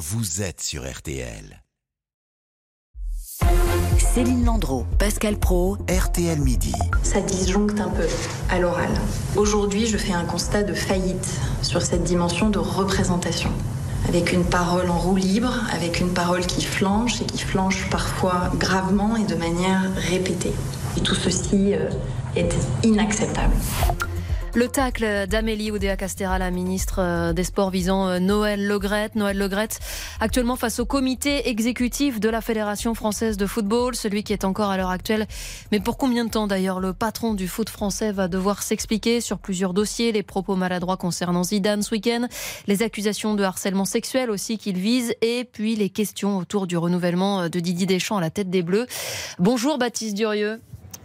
vous êtes sur RTL. Céline Landreau, Pascal Pro, RTL Midi. Ça disjoncte un peu à l'oral. Aujourd'hui, je fais un constat de faillite sur cette dimension de représentation. Avec une parole en roue libre, avec une parole qui flanche et qui flanche parfois gravement et de manière répétée. Et tout ceci euh, est inacceptable. Le tacle d'Amélie Oudéa-Castéra, la ministre euh, des Sports visant euh, Noël Legrette. Noël Legrette, actuellement face au comité exécutif de la Fédération française de football, celui qui est encore à l'heure actuelle. Mais pour combien de temps d'ailleurs le patron du foot français va devoir s'expliquer sur plusieurs dossiers, les propos maladroits concernant Zidane ce week-end, les accusations de harcèlement sexuel aussi qu'il vise, et puis les questions autour du renouvellement de Didier Deschamps à la tête des Bleus. Bonjour Baptiste Durieux.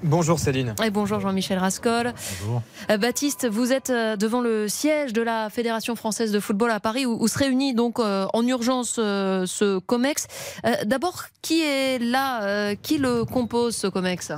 Bonjour Céline. Et bonjour Jean-Michel Rascol. Bonjour. Euh, Baptiste, vous êtes euh, devant le siège de la Fédération française de football à Paris où, se réunit donc euh, en urgence ce COMEX. D'abord, qui est là Qui le compose ce COMEX?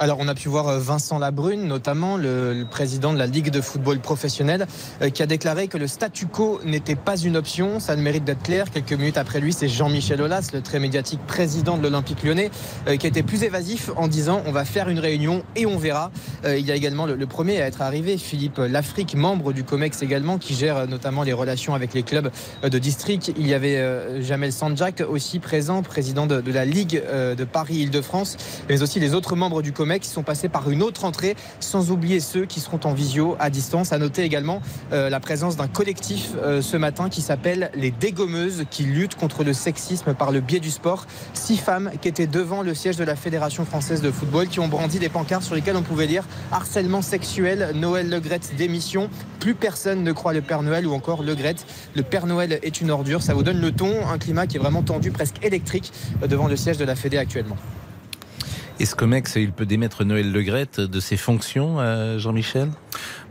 Alors, on a pu voir euh, Vincent Labrune, notamment le, président de la Ligue de football professionnel, euh, qui a déclaré que le statu quo n'était pas une option. Ça ne mérite d'être clair. Quelques minutes après lui, c'est Jean-Michel Aulas, le très médiatique président de l'Olympique lyonnais, euh, qui a été plus évasif en disant on va faire une réunion et on verra. il y a également le, premier à être arrivé, Philippe Lafrique, membre du COMEX également, qui gère notamment les relations avec les clubs de district. Il y avait Jamel Sanjak aussi présent, président de, de la Ligue de Paris-Île-de-France, mais aussi les autres membres du COMEX qui sont passés par une autre entrée, sans oublier ceux qui seront en visio à distance. À noter également euh, la présence d'un collectif euh, ce matin qui s'appelle les Dégommeuses, qui luttent contre le sexisme par le biais du sport. Six femmes qui étaient devant le siège de la Fédération française de football, qui ont brandi des pancartes sur lesquelles on pouvait lire harcèlement sexuel, Noël Legrette démission, plus personne ne croit le Père Noël ou encore Legrette, le Père Noël est une ordure. Ça vous donne le ton, un climat qui est vraiment tendu, presque électrique euh, devant le siège de la Fédé actuellement. Est-ce que Mex, il peut démettre Noël Legrette de ses fonctions, euh, Jean-Michel?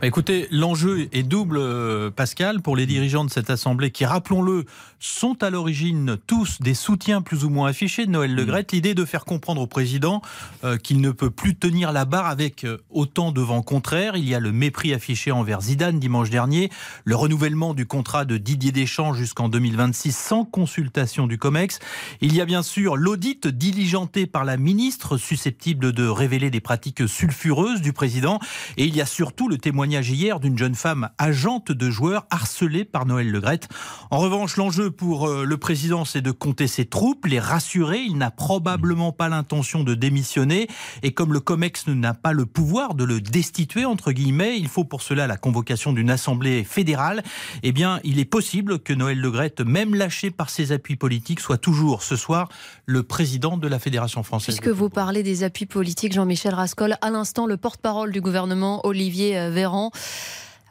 Bah, Écoutez, l'enjeu est double, euh, Pascal, pour les dirigeants de cette Assemblée qui, rappelons-le, sont à l'origine tous des soutiens plus ou moins affichés de Noël Legrette. L'idée de faire comprendre au président euh, qu'il ne peut plus tenir la barre avec autant de vent contraire. Il y a le mépris affiché envers Zidane dimanche dernier, le renouvellement du contrat de Didier Deschamps jusqu'en 2026 sans consultation du COMEX. Il y a bien sûr l'audit diligenté par la ministre susceptible de révéler des pratiques sulfureuses du président. Et il y a surtout le témoignage hier d'une jeune femme agente de joueurs harcelée par Noël Legrette. En revanche, l'enjeu pour euh, le président, c'est de compter ses troupes, les rassurer. Il n'a probablement pas l'intention de démissionner. Et comme le COMEX n'a pas le pouvoir de le destituer, entre guillemets, il faut pour cela la convocation d'une assemblée fédérale. Eh bien, il est possible que Noël Legrette, même lâché par ses appuis politiques, soit toujours ce soir le président de la Fédération française. Puisque vous parlez des appuis politiques, Jean-Michel Rascol. À l'instant, le porte-parole du gouvernement, Olivier euh, Véran,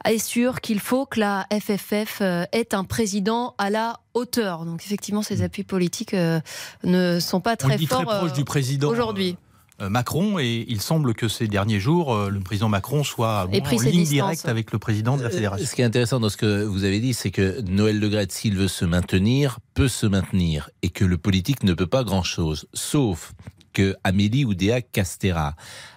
est sûr qu'il faut que la FFF euh, ait un président à la hauteur. Donc effectivement, ces appuis politiques euh, ne sont pas très forts très proche du président aujourd'hui. Macron et il semble que ces derniers jours, le président Macron soit en ligne directe avec le président de la fédération. Ce qui est intéressant dans ce que vous avez dit, c'est que Noël Le Gret, s'il veut se maintenir, peut se maintenir et que le politique ne peut pas grand-chose, sauf que Amélie Oudéa Castera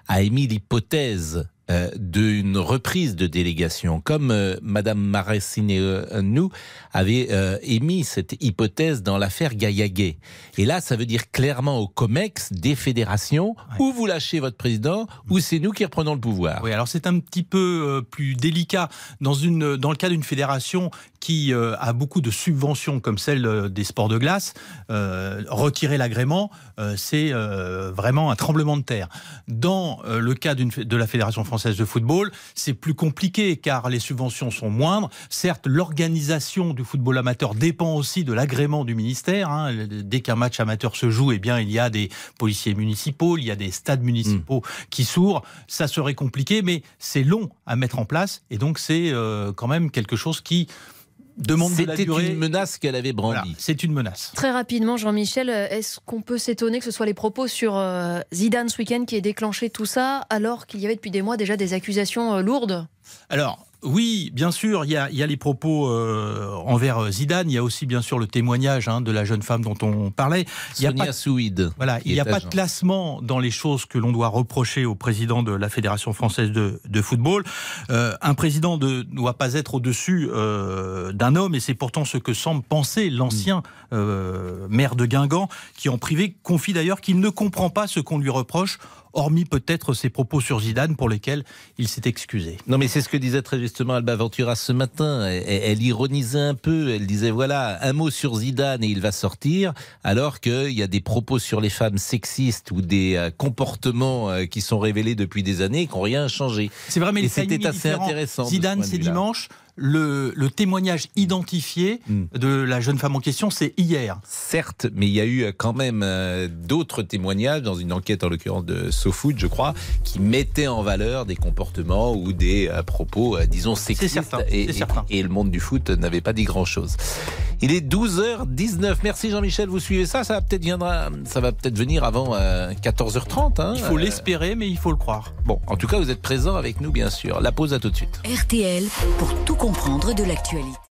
a émis l'hypothèse euh, d'une reprise de délégation, comme euh, Madame Maracineanu avait euh, émis cette hypothèse dans l'affaire Gaillaguet. Et là, ça veut dire clairement au COMEX des fédérations, ou vous lâchez votre président, ou c'est nous qui reprenons le pouvoir. Oui, alors c'est un petit peu plus délicat dans, une, dans le cas d'une fédération qui a beaucoup de subventions comme celle des sports de glace. retirer l'agrément, c'est vraiment un tremblement de terre. Dans le cas de la fédération française, de football. C'est plus compliqué car les subventions sont moindres. Certes, l'organisation du football amateur dépend aussi de l'agrément du ministère. Hein. Dès qu'un match amateur se joue, eh bien, il y a des policiers municipaux, il y a des stades municipaux hmm. qui s'ouvrent. Ça serait compliqué, mais c'est long à mettre en place et donc c'est euh, quand même quelque chose qui c'était une menace qu'elle avait brandie. c'est une menace. Très rapidement, Jean-Michel, est-ce qu'on peut s'étonner que ce soit les propos sur euh, Zidane ce week-end qui ait déclenché tout ça, alors qu'il y avait depuis des mois déjà des accusations euh, lourdes? Alors, Oui, bien sûr, il y a, il y a les propos euh, envers Zidane, il y a aussi bien sûr le témoignage hein, de la jeune femme dont on parlait. Il y a Sonia pas, Souid. voilà, il n'y a pas de classement dans les choses que l'on doit reprocher au président de la Fédération française de, de football. Euh, un président ne doit pas être au-dessus euh, d'un homme, et c'est pourtant ce que semble penser l'ancien euh, maire de Guingamp, qui en privé confie d'ailleurs qu'il ne comprend pas ce qu'on lui reproche, hormis peut-être ses propos sur Zidane pour lesquels il s'est excusé. Non, mais c'est ce que disait très justement Alba Ventura ce matin. Elle, elle ironisait un peu. Elle disait voilà, un mot sur Zidane et il va sortir, alors qu'il y a des propos sur les femmes sexistes ou des euh, comportements euh, qui sont révélés depuis des années qui n'ont rien changé. C'est vrai, mais Et c'était assez intéressant Zidane, c'est dimanche. Le, le témoignage identifié Mm. de la jeune femme en question, c'est hier. Certes, mais il y a eu euh, quand même euh, d'autres témoignages dans une enquête, en l'occurrence de SoFood, je crois, qui mettaient en valeur des comportements ou des euh, propos, euh, disons, sexistes. certain, et, c'est et- certain. et le monde du foot n'avait pas dit grand-chose. Il est 12h19. Merci Jean-Michel, vous suivez ça? Ça va peut-être viendra, ça va peut-être venir avant euh, 14h30. hein. Il faut Euh, l'espérer, mais il faut le croire. Bon, en tout cas, vous êtes présent avec nous, bien sûr. La pause à tout de suite. RTL pour tout comprendre de l'actualité.